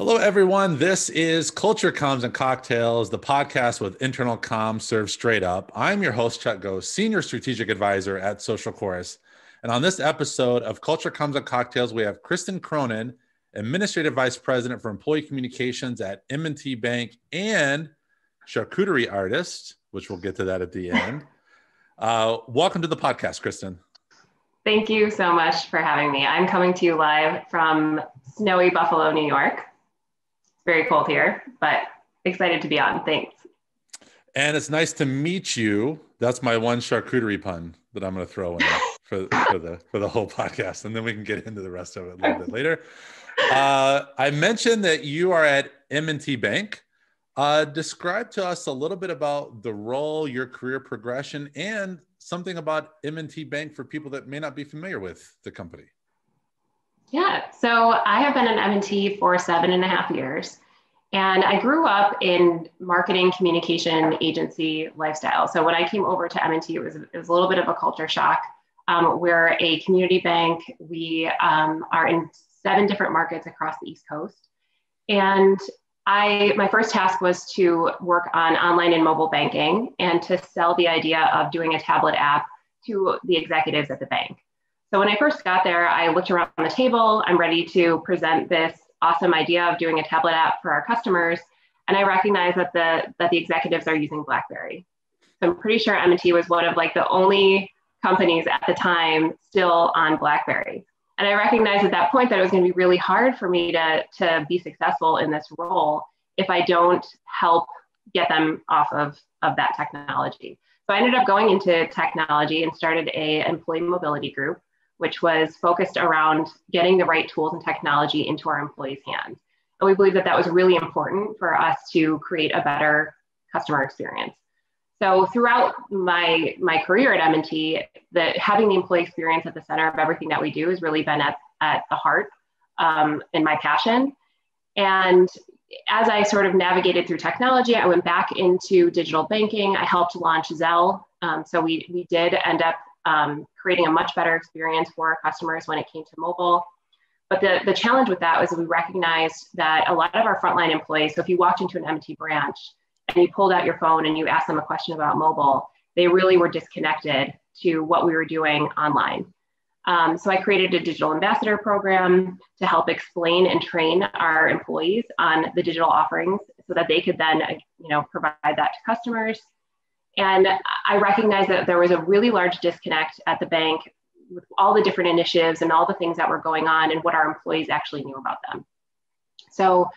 Hello, everyone. This is Culture Comms and Cocktails, the podcast with internal comms served straight up. I'm your host, Chuck Gose, Senior Strategic Advisor at Social Chorus. And on this episode of Culture Comms and Cocktails, we have Kristen Cronin, Administrative Vice President for Employee Communications at M&T Bank and charcuterie artist, which we'll get to that at the end. Uh, welcome to the podcast, Kristen. Thank you so much for having me. I'm coming to you live from snowy Buffalo, New York very cold here, but excited to be on. Thanks. And it's nice to meet you. That's my one charcuterie pun that I'm going to throw in for, for the for the whole podcast, and then we can get into the rest of it a little bit later. Uh, I mentioned that you are at M&T Bank. Uh, describe to us a little bit about the role, your career progression, and something about M&T Bank for people that may not be familiar with the company. Yeah, so I have been in M&T for seven and a half years. And I grew up in marketing communication agency lifestyle. So when I came over to M&T, it was, it was a little bit of a culture shock. Um, we're a community bank. We um, are in seven different markets across the East Coast. And I, my first task was to work on online and mobile banking and to sell the idea of doing a tablet app to the executives at the bank. So when I first got there, I looked around the table. I'm ready to present this awesome idea of doing a tablet app for our customers. And I recognize that the that the executives are using BlackBerry. So I'm pretty sure M&T was one of like the only companies at the time still on BlackBerry. And I recognized at that point that it was going to be really hard for me to, to be successful in this role if I don't help get them off of, of that technology. So I ended up going into technology and started a employee mobility group which was focused around getting the right tools and technology into our employees' hands. And we believe that that was really important for us to create a better customer experience. So throughout my, my career at M&T, the, having the employee experience at the center of everything that we do has really been at, at the heart um, my passion. And as I sort of navigated through technology, I went back into digital banking. I helped launch Zelle. Um, so we, we did end up um, creating a much better experience for our customers when it came to mobile. But the, the challenge with that was we recognized that a lot of our frontline employees, so if you walked into an M&T branch and you pulled out your phone and you asked them a question about mobile, they really were disconnected to what we were doing online. Um, so I created a digital ambassador program to help explain and train our employees on the digital offerings so that they could then you know, provide that to customers. And I recognized that there was a really large disconnect at the bank with all the different initiatives and all the things that were going on and what our employees actually knew about them. So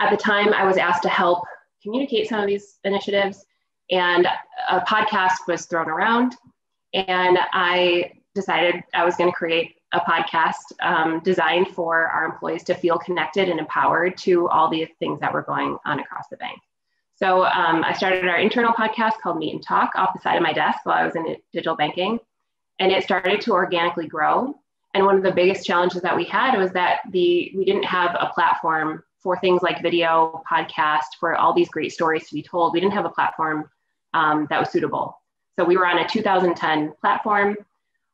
at the time, I was asked to help communicate some of these initiatives, and a podcast was thrown around. And I decided I was going to create a podcast um, designed for our employees to feel connected and empowered to all the things that were going on across the bank. So um, I started our internal podcast called Meet and Talk off the side of my desk while I was in digital banking, and it started to organically grow. And one of the biggest challenges that we had was that the we didn't have a platform for things like video, podcast, for all these great stories to be told. We didn't have a platform um, that was suitable. So we were on a 2010 platform.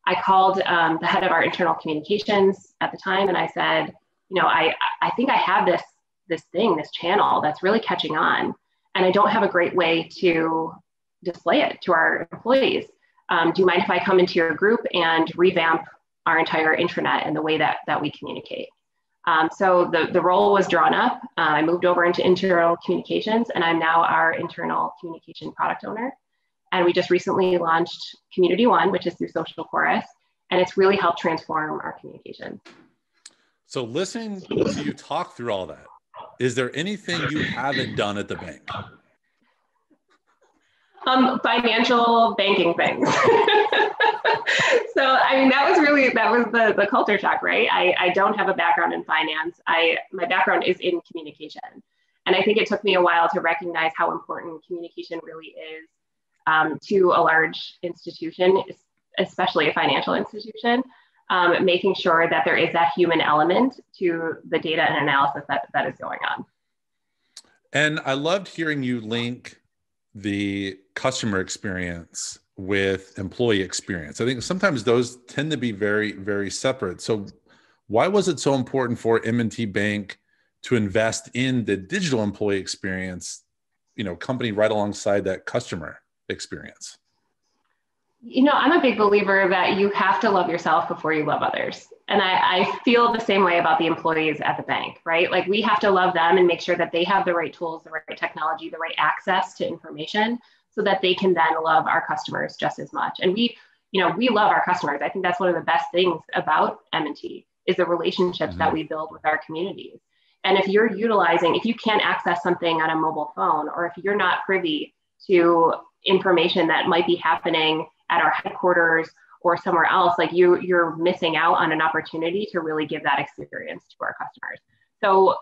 I called um, the head of our internal communications at the time, and I said, you know, I I think I have this this thing, this channel that's really catching on and I don't have a great way to display it to our employees. Um, do you mind if I come into your group and revamp our entire intranet and the way that, that we communicate? Um, so the, the role was drawn up. Uh, I moved over into internal communications and I'm now our internal communication product owner. And we just recently launched Community One, which is through Social Chorus, and it's really helped transform our communication. So listening to you talk through all that, is there anything you haven't done at the bank? Um, financial banking things. so I mean that was really that was the the culture shock, right? I, I don't have a background in finance. I my background is in communication. And I think it took me a while to recognize how important communication really is um, to a large institution, especially a financial institution um, making sure that there is that human element to the data and analysis that, that is going on. And I loved hearing you link the customer experience with employee experience. I think sometimes those tend to be very, very separate. So why was it so important for M&T Bank to invest in the digital employee experience, you know, company right alongside that customer experience? You know, I'm a big believer that you have to love yourself before you love others. And I, I, feel the same way about the employees at the bank, right? Like we have to love them and make sure that they have the right tools, the right technology, the right access to information so that they can then love our customers just as much. And we, you know, we love our customers. I think that's one of the best things about M&T is the relationships mm-hmm. that we build with our communities. And if you're utilizing, if you can't access something on a mobile phone, or if you're not privy to information that might be happening at our headquarters or somewhere else, like you, you're missing out on an opportunity to really give that experience to our customers. So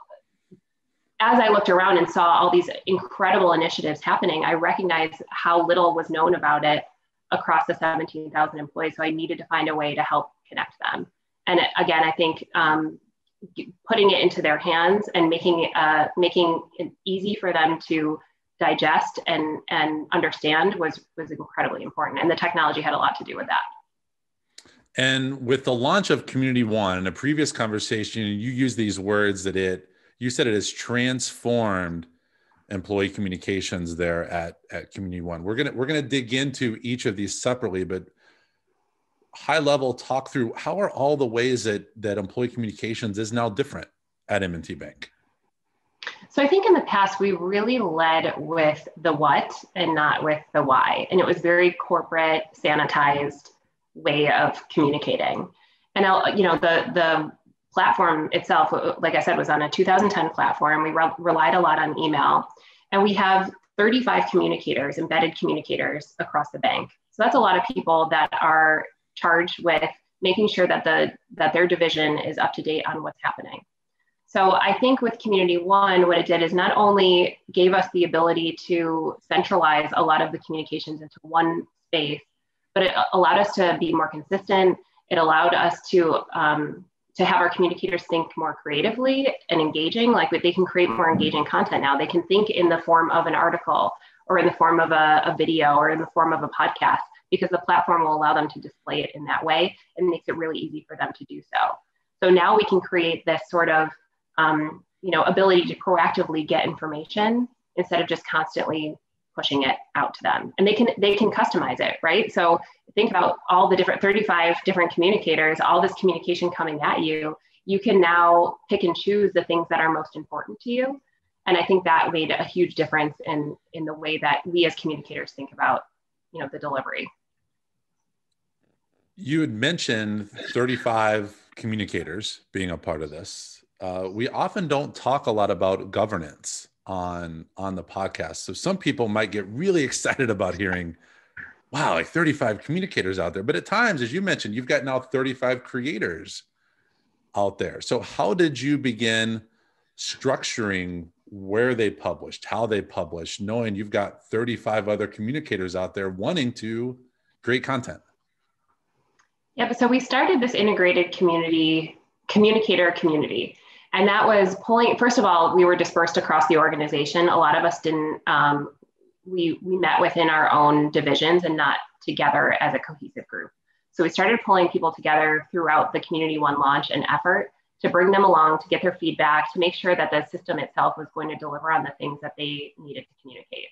as I looked around and saw all these incredible initiatives happening, I recognized how little was known about it across the 17,000 employees. So I needed to find a way to help connect them. And again, I think um, putting it into their hands and making uh, making it easy for them to digest and and understand was was incredibly important. And the technology had a lot to do with that. And with the launch of Community One, in a previous conversation, you used these words that it you said it has transformed employee communications there at, at Community One. We're gonna we're gonna dig into each of these separately, but high level talk through how are all the ways that that employee communications is now different at M&T Bank? So I think in the past we really led with the what and not with the why, and it was very corporate, sanitized way of communicating. And I'll, you know the the platform itself, like I said, was on a 2010 platform. We re- relied a lot on email, and we have 35 communicators, embedded communicators across the bank. So that's a lot of people that are charged with making sure that the that their division is up to date on what's happening. So I think with Community One, what it did is not only gave us the ability to centralize a lot of the communications into one space, but it allowed us to be more consistent. It allowed us to um, to have our communicators think more creatively and engaging. Like they can create more engaging content now. They can think in the form of an article or in the form of a, a, video or in the form of a podcast because the platform will allow them to display it in that way and makes it really easy for them to do so. So now we can create this sort of um, you know ability to proactively get information instead of just constantly pushing it out to them. And they can they can customize it right? So think about all the different 35 different communicators all this communication coming at you. You can now pick and choose the things that are most important to you. And i think that made a huge difference in in the way that we as communicators think about you know the delivery. You had mentioned 35 communicators being a part of this uh, we often don't talk a lot about governance on on the podcast. So some people might get really excited about hearing, wow, like 35 communicators out there. But at times, as you mentioned, you've got now 35 creators out there. So how did you begin structuring where they published, how they published, knowing you've got 35 other communicators out there wanting to create content? Yeah, so we started this integrated community communicator community and that was pulling first of all we were dispersed across the organization. A lot of us didn't um, we we met within our own divisions and not together as a cohesive group. So we started pulling people together throughout the community one launch and effort to bring them along to get their feedback to make sure that the system itself was going to deliver on the things that they needed to communicate.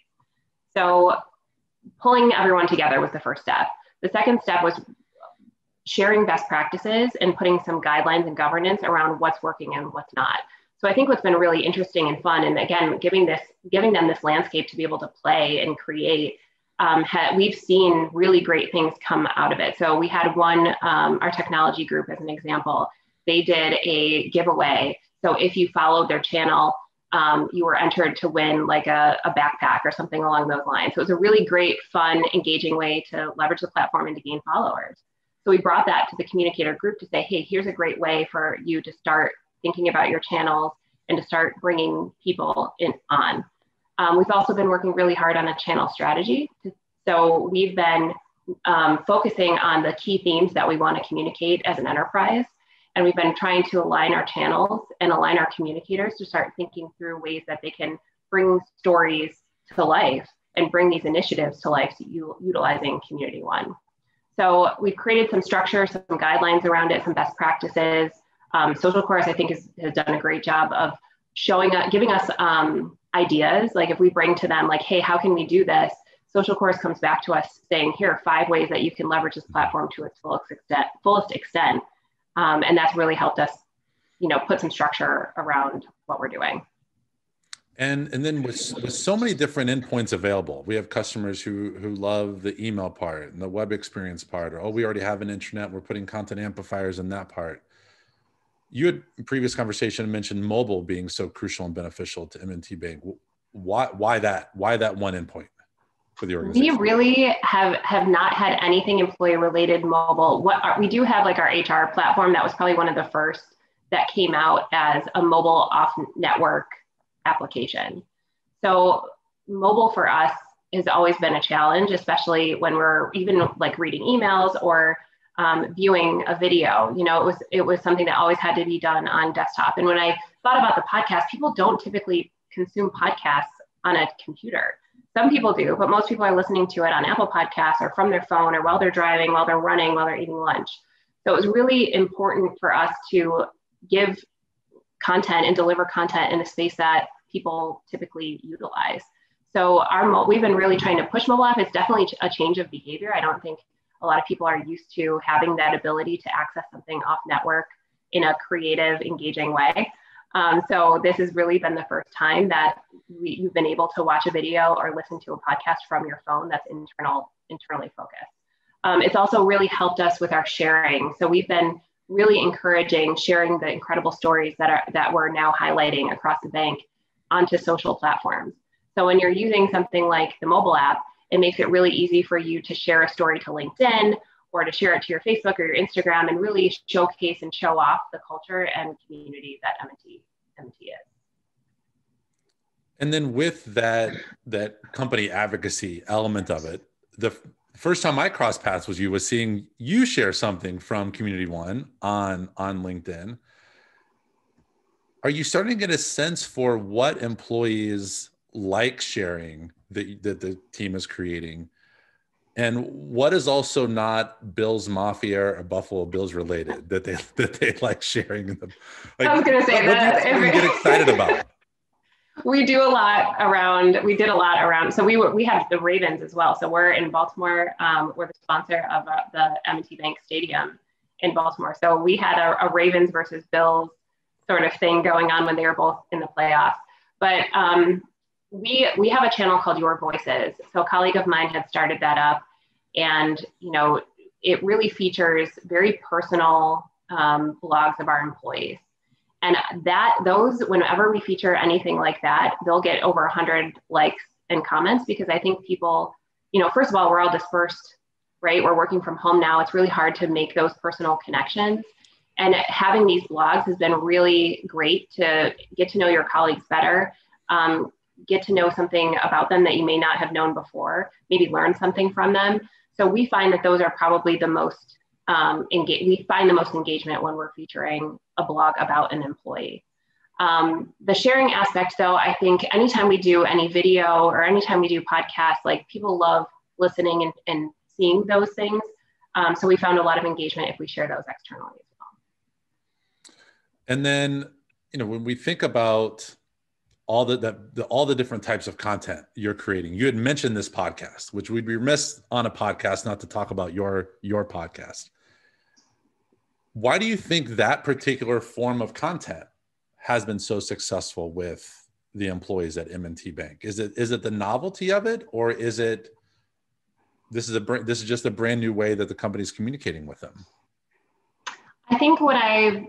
So pulling everyone together was the first step. The second step was sharing best practices and putting some guidelines and governance around what's working and what's not. So I think what's been really interesting and fun, and again, giving this, giving them this landscape to be able to play and create, um, ha- we've seen really great things come out of it. So we had one, um, our technology group as an example, they did a giveaway. So if you followed their channel, um, you were entered to win like a, a, backpack or something along those lines. So it was a really great, fun, engaging way to leverage the platform and to gain followers. So we brought that to the communicator group to say, hey, here's a great way for you to start thinking about your channels and to start bringing people in on. Um, we've also been working really hard on a channel strategy. So we've been um, focusing on the key themes that we want to communicate as an enterprise. And we've been trying to align our channels and align our communicators to start thinking through ways that they can bring stories to life and bring these initiatives to life utilizing Community One. So we've created some structure, some guidelines around it, some best practices. Um, Social Chorus, I think, is, has done a great job of showing up, giving us um, ideas. Like if we bring to them, like, hey, how can we do this? Social Chorus comes back to us saying, here are five ways that you can leverage this platform to its fullest extent. Fullest extent. Um, and that's really helped us, you know, put some structure around what we're doing. And and then with, with so many different endpoints available, we have customers who who love the email part and the web experience part, or oh, we already have an intranet, we're putting content amplifiers in that part. You had previous conversation mentioned mobile being so crucial and beneficial to M&T Bank. Why why that? Why that one endpoint? for the organization? We really have have not had anything employee related mobile. What are, we do have like our HR platform that was probably one of the first that came out as a mobile off network application. So mobile for us has always been a challenge, especially when we're even like reading emails or um, viewing a video. You know, it was it was something that always had to be done on desktop. And when I thought about the podcast, people don't typically consume podcasts on a computer. Some people do, but most people are listening to it on Apple Podcasts or from their phone or while they're driving, while they're running, while they're eating lunch. So it was really important for us to give content and deliver content in a space that people typically utilize. So our we've been really trying to push mobile app. It's definitely a change of behavior. I don't think a lot of people are used to having that ability to access something off network in a creative, engaging way. Um, so this has really been the first time that we, you've been able to watch a video or listen to a podcast from your phone that's internal, internally focused. Um, it's also really helped us with our sharing. So we've been really encouraging sharing the incredible stories that are that we're now highlighting across the bank onto social platforms. So when you're using something like the mobile app, it makes it really easy for you to share a story to LinkedIn or to share it to your Facebook or your Instagram and really showcase and show off the culture and community that M&T, M&T is. And then with that that company advocacy element of it, the first time I crossed paths with you was seeing you share something from Community One on on LinkedIn. Are you starting to get a sense for what employees like sharing that, that the team is creating? And what is also not Bills Mafia or Buffalo Bills related that they that they like sharing them? Like, I was going to say what, that. What do you get excited about? We do a lot around we did a lot around so we were we have the ravens as well. So we're in baltimore um, we're the sponsor of uh, the m&t bank stadium in baltimore. So we had a, a, ravens versus bills sort of thing going on when they were both in the playoffs. But um, we we have a channel called your voices. So a colleague of mine had started that up and you know it really features very personal um, blogs of our employees and that those, whenever we feature anything like that, they'll get over 100 likes and comments because I think people, you know, first of all, we're all dispersed, right? We're working from home now. It's really hard to make those personal connections. And having these blogs has been really great to get to know your colleagues better, um, get to know something about them that you may not have known before, maybe learn something from them. So we find that those are probably the most um, engage, we find the most engagement when we're featuring a blog about an employee. Um, the sharing aspect, though, I think anytime we do any video or anytime we do podcasts, like people love listening and, and seeing those things. Um, so we found a lot of engagement if we share those externally as well. And then, you know, when we think about all the, the, all the different types of content you're creating, you had mentioned this podcast, which we'd be remiss on a podcast not to talk about your your podcast why do you think that particular form of content has been so successful with the employees at M&T Bank? Is it is it the novelty of it, or is it this is a this is just a brand new way that the company is communicating with them? I think what I've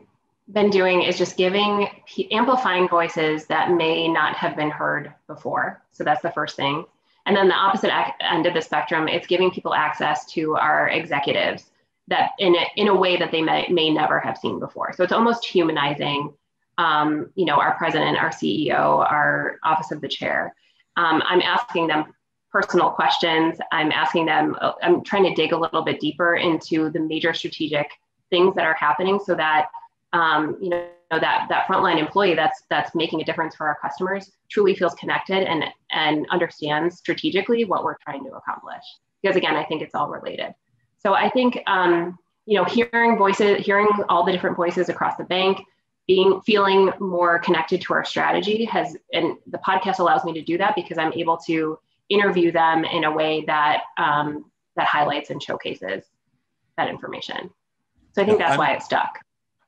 been doing is just giving amplifying voices that may not have been heard before. So that's the first thing. And then the opposite end of the spectrum, it's giving people access to our executives that in a, in a way that they may, may never have seen before. So it's almost humanizing, um, you know, our president, our CEO, our office of the chair. Um, I'm asking them personal questions. I'm asking them, I'm trying to dig a little bit deeper into the major strategic things that are happening so that, um, you know, that, that frontline employee that's, that's making a difference for our customers truly feels connected and, and understands strategically what we're trying to accomplish. Because again, I think it's all related. So I think, um, you know, hearing voices, hearing all the different voices across the bank, being feeling more connected to our strategy has and the podcast allows me to do that because i'm able to interview them in a way that um, that highlights and showcases that information. So i think that's I'm, why it stuck.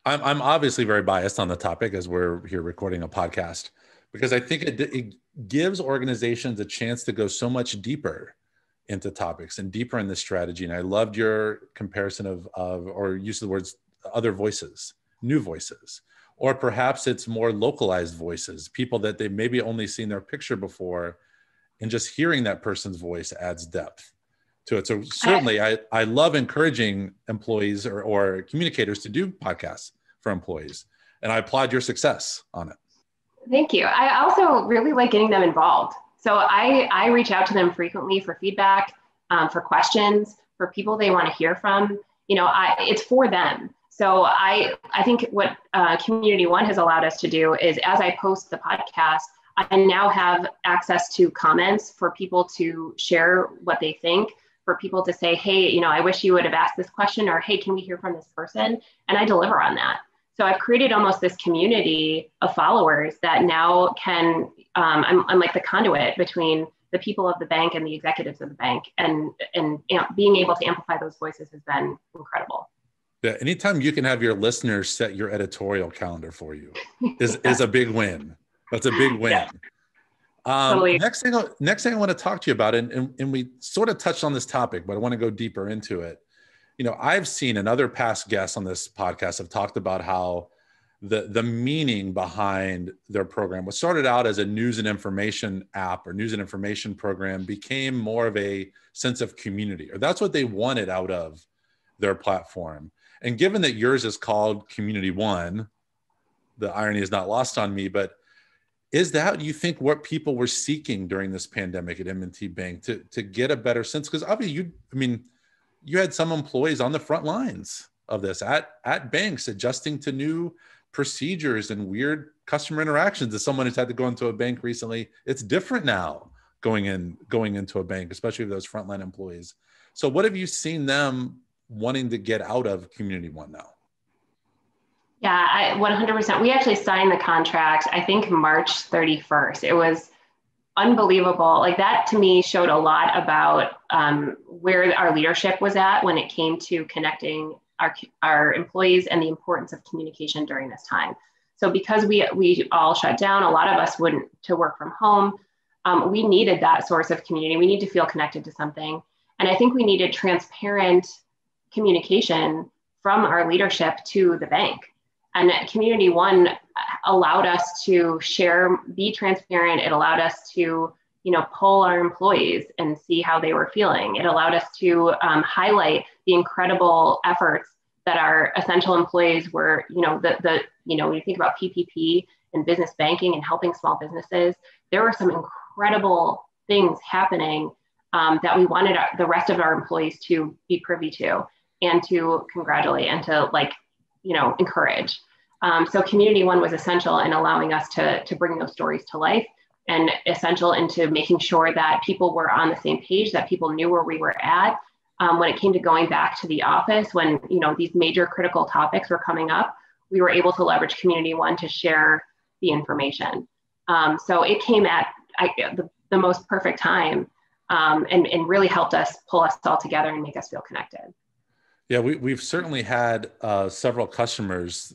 I'm, I'm obviously very biased on the topic as we're here recording a podcast because i think it, it gives organizations a chance to go so much deeper into topics and deeper in the strategy. And i loved your comparison of, of or use of the words other voices new voices or perhaps it's more localized voices people that they maybe only seen their picture before. And just hearing that person's voice adds depth to it. So certainly i, I love encouraging employees or, or communicators to do podcasts for employees. And i applaud your success on it. Thank you. I also really like getting them involved so i i reach out to them frequently for feedback um, for questions for people they want to hear from you know I, it's for them so I, I think what uh, Community One has allowed us to do is as I post the podcast, I now have access to comments for people to share what they think, for people to say, hey, you know, I wish you would have asked this question, or hey, can we hear from this person? And I deliver on that. So I've created almost this community of followers that now can, um, I'm, I'm like the conduit between the people of the bank and the executives of the bank. And, and being able to amplify those voices has been incredible. Yeah, anytime you can have your listeners set your editorial calendar for you is is a big win. That's a big win. Yeah. Um, totally. Next thing, next thing I want to talk to you about, and, and, and we sort of touched on this topic, but I want to go deeper into it. You know, I've seen and other past guests on this podcast have talked about how the the meaning behind their program, what started out as a news and information app or news and information program, became more of a sense of community, or that's what they wanted out of their platform. And given that yours is called Community One, the irony is not lost on me, but is that you think what people were seeking during this pandemic at M&T Bank to, to get a better sense? Because obviously you, I mean, you had some employees on the front lines of this at, at banks adjusting to new procedures and weird customer interactions as someone who's had to go into a bank recently it's different now going in going into a bank especially those frontline employees so what have you seen them wanting to get out of Community One now? Yeah, I, 100%. We actually signed the contract, I think March 31st. It was unbelievable. Like that to me showed a lot about um, where our leadership was at when it came to connecting our, our employees and the importance of communication during this time. So because we, we all shut down, a lot of us wouldn't to work from home. Um, we needed that source of community. We need to feel connected to something. And I think we needed transparent communication from our leadership to the bank. And Community One allowed us to share, be transparent. It allowed us to, you know, poll our employees and see how they were feeling. It allowed us to um, highlight the incredible efforts that our essential employees were, you know, the, the, you know, when you think about PPP and business banking and helping small businesses, there were some incredible things happening um, that we wanted the rest of our employees to be privy to and to congratulate and to like, you know, encourage. Um, so community one was essential in allowing us to, to bring those stories to life and essential into making sure that people were on the same page, that people knew where we were at. Um, when it came to going back to the office, when you know these major critical topics were coming up, we were able to leverage Community One to share the information. Um, so it came at I, the, the most perfect time um, and, and really helped us pull us all together and make us feel connected. Yeah, we, we've certainly had uh, several customers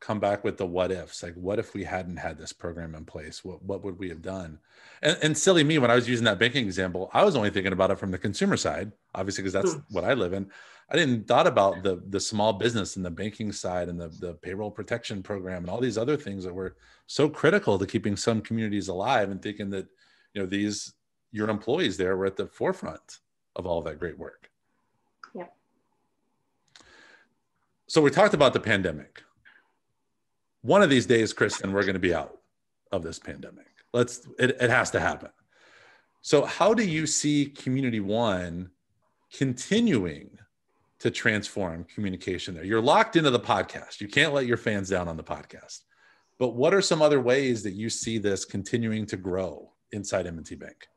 come back with the what ifs like what if we hadn't had this program in place? What, what would we have done? And, and silly me when i was using that banking example i was only thinking about it from the consumer side obviously because that's hmm. what i live in. I didn't thought about the the small business and the banking side and the, the payroll protection program and all these other things that were so critical to keeping some communities alive and thinking that you know these your employees there were at the forefront of all that great work so we talked about the pandemic. One of these days, Kristen, we're going to be out of this pandemic. Let's it, it has to happen. So how do you see community one continuing to transform communication there? You're locked into the podcast. You can't let your fans down on the podcast. But what are some other ways that you see this continuing to grow inside M&T Bank?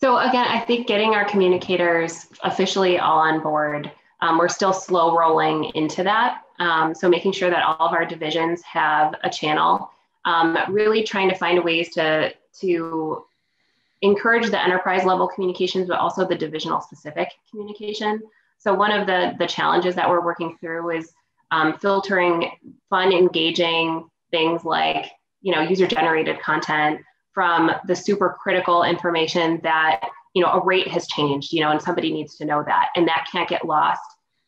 So again, I think getting our communicators officially all on board um, we're still slow rolling into that. Um, so making sure that all of our divisions have a channel, um, really trying to find ways to, to encourage the enterprise level communications, but also the divisional specific communication. So one of the, the challenges that we're working through is um, filtering fun, engaging things like, you know, user generated content from the super critical information that, you know, a rate has changed, you know, and somebody needs to know that. And that can't get lost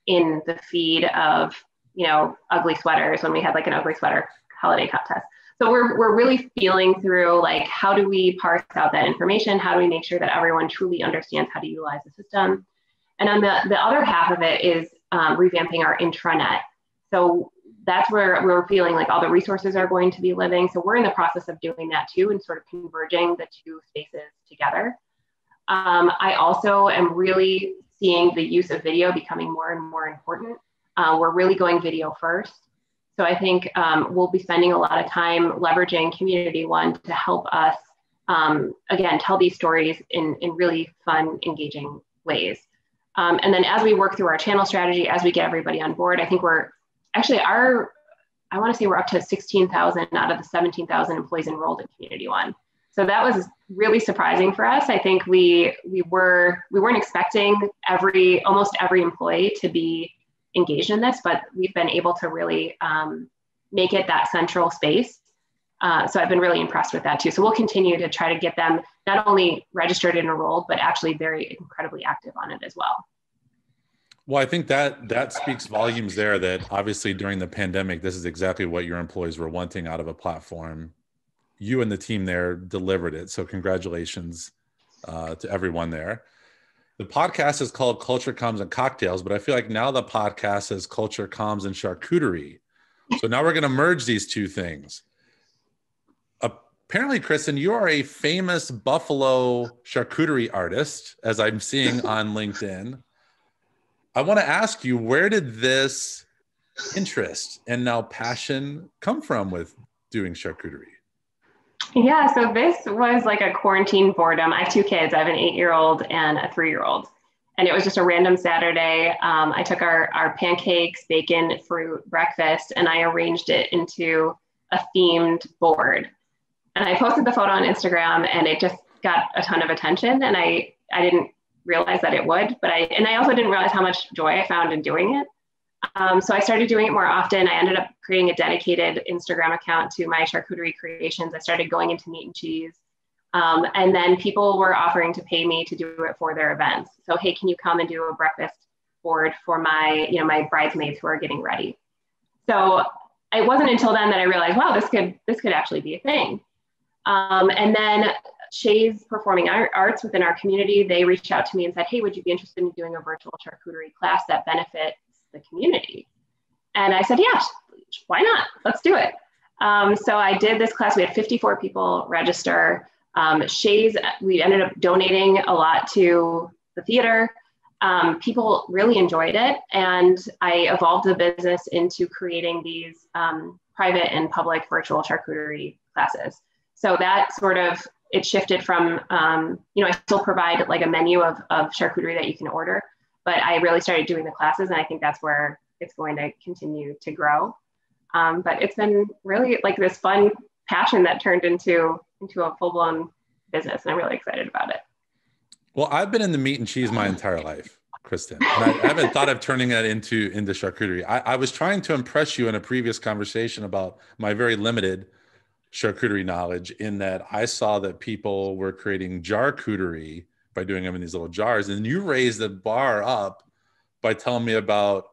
in the feed of, you know, ugly sweaters when we had like an ugly sweater holiday contest. So we're, we're really feeling through like, how do we parse out that information? How do we make sure that everyone truly understands how to utilize the system? And then the, the other half of it is um, revamping our intranet. So that's where we're feeling like all the resources are going to be living. So we're in the process of doing that too and sort of converging the two spaces together. Um, I also am really seeing the use of video becoming more and more important. Uh, we're really going video first. So I think um, we'll be spending a lot of time leveraging Community One to help us, um, again, tell these stories in, in really fun, engaging ways. Um, and then as we work through our channel strategy, as we get everybody on board, I think we're actually our, I want to say we're up to 16,000 out of the 17,000 employees enrolled in Community One. So that was really surprising for us. I think we we were we weren't expecting every almost every employee to be engaged in this, but we've been able to really um, make it that central space. Uh, so I've been really impressed with that too. So we'll continue to try to get them not only registered and enrolled, but actually very incredibly active on it as well. Well, I think that that speaks volumes there. That obviously during the pandemic, this is exactly what your employees were wanting out of a platform. You and the team there delivered it. So congratulations uh, to everyone there the podcast is called Culture Comms and Cocktails, but I feel like now the podcast is Culture Comms and Charcuterie. So now we're going to merge these two things. Apparently, Kristen, you are a famous Buffalo charcuterie artist, as I'm seeing on LinkedIn. I want to ask you, where did this interest and now passion come from with doing charcuterie? Yeah, so this was like a quarantine boredom. I have two kids. I have an eight-year-old and a three-year-old, and it was just a random Saturday. Um, I took our our pancakes, bacon, fruit breakfast, and I arranged it into a themed board. And I posted the photo on Instagram, and it just got a ton of attention. And I I didn't realize that it would, but I and I also didn't realize how much joy I found in doing it. Um, so I started doing it more often. I ended up creating a dedicated Instagram account to my charcuterie creations. I started going into meat and cheese. Um, and then people were offering to pay me to do it for their events. So, hey, can you come and do a breakfast board for my, you know, my bridesmaids who are getting ready? So it wasn't until then that I realized, wow, this could this could actually be a thing. Um, and then Shea's Performing Arts within our community, they reached out to me and said, hey, would you be interested in doing a virtual charcuterie class that benefit the community? And I said, yeah, why not? Let's do it. Um, so I did this class. We had 54 people register. Um, Shea's, we ended up donating a lot to the theater. Um, people really enjoyed it. And I evolved the business into creating these um, private and public virtual charcuterie classes. So that sort of, it shifted from, um, you know, I still provide like a menu of, of charcuterie that you can order, but I really started doing the classes, and I think that's where it's going to continue to grow. Um, but it's been really like this fun passion that turned into into a full blown business, and I'm really excited about it. Well, I've been in the meat and cheese my entire life, Kristen. And I, I haven't thought of turning that into into charcuterie. I, I was trying to impress you in a previous conversation about my very limited charcuterie knowledge in that I saw that people were creating jarcuterie by doing them in these little jars. And you raised the bar up by telling me about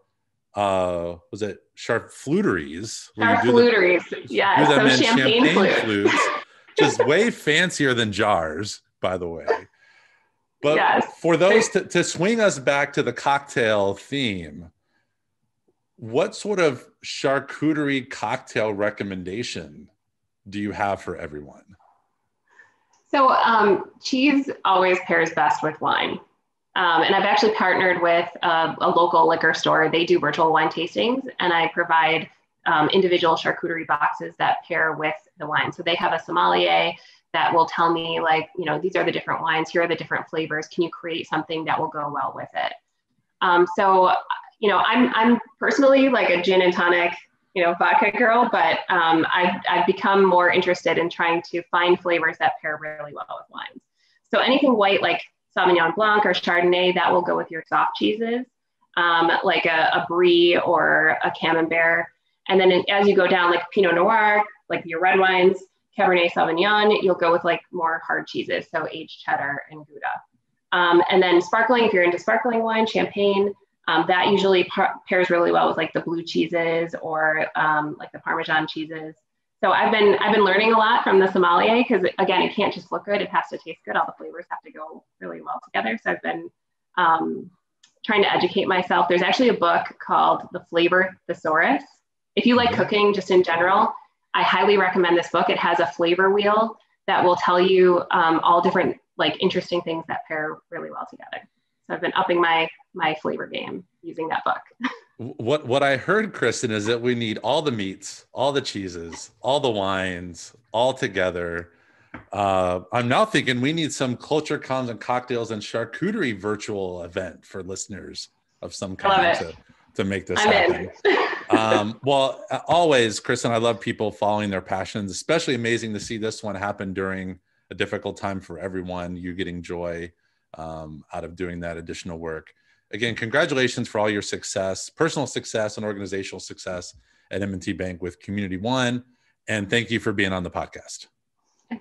uh was it charcuteries? Charcuteries, yeah. So champagne, champagne flute. flutes, just way fancier than jars, by the way. But yes. for those to, to swing us back to the cocktail theme, what sort of charcuterie cocktail recommendation do you have for everyone? So um, cheese always pairs best with wine. Um, and I've actually partnered with a, a, local liquor store. They do virtual wine tastings, and I provide um, individual charcuterie boxes that pair with the wine. So they have a sommelier that will tell me, like, you know, these are the different wines, here are the different flavors. Can you create something that will go well with it? Um, so, you know, I'm I'm personally like a gin and tonic, you know, vodka girl, but um, I've I've become more interested in trying to find flavors that pair really well with wines. So anything white like Sauvignon Blanc or Chardonnay that will go with your soft cheeses, um, like a, a Brie or a Camembert. And then as you go down, like Pinot Noir, like your red wines, Cabernet Sauvignon, you'll go with like more hard cheeses, so aged cheddar and Gouda. Um, and then sparkling, if you're into sparkling wine, champagne, um, that usually par- pairs really well with like the blue cheeses or um, like the Parmesan cheeses. So I've been I've been learning a lot from the sommelier because again, it can't just look good; it has to taste good. All the flavors have to go really well together. So I've been um, trying to educate myself. There's actually a book called The Flavor Thesaurus. If you like cooking, just in general, I highly recommend this book. It has a flavor wheel that will tell you um, all different like interesting things that pair really well together. So I've been upping my my flavor game using that book. what what I heard, Kristen, is that we need all the meats, all the cheeses, all the wines, all together. Uh, I'm now thinking we need some culture comms and cocktails and charcuterie virtual event for listeners of some kind to, to make this I'm happen. um, well, always, Kristen, I love people following their passions. Especially amazing to see this one happen during a difficult time for everyone. You getting joy um, out of doing that additional work. Again, congratulations for all your success, personal success, and organizational success at M&T Bank with Community One. And thank you for being on the podcast.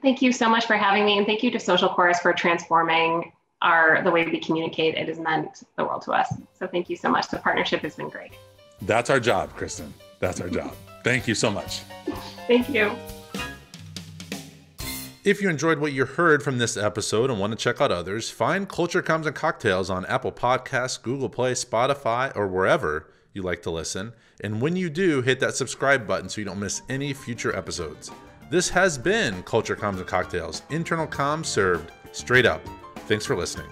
Thank you so much for having me, and thank you to Social Chorus for transforming our the way we communicate. It has meant the world to us. So thank you so much. The partnership has been great. That's our job, Kristen. That's our job. Thank you so much. Thank you. If you enjoyed what you heard from this episode and want to check out others, find Culture Comms and Cocktails on Apple Podcasts, Google Play, Spotify, or wherever you like to listen. And when you do, hit that subscribe button so you don't miss any future episodes. This has been Culture Comms and Cocktails, internal comms served straight up. Thanks for listening.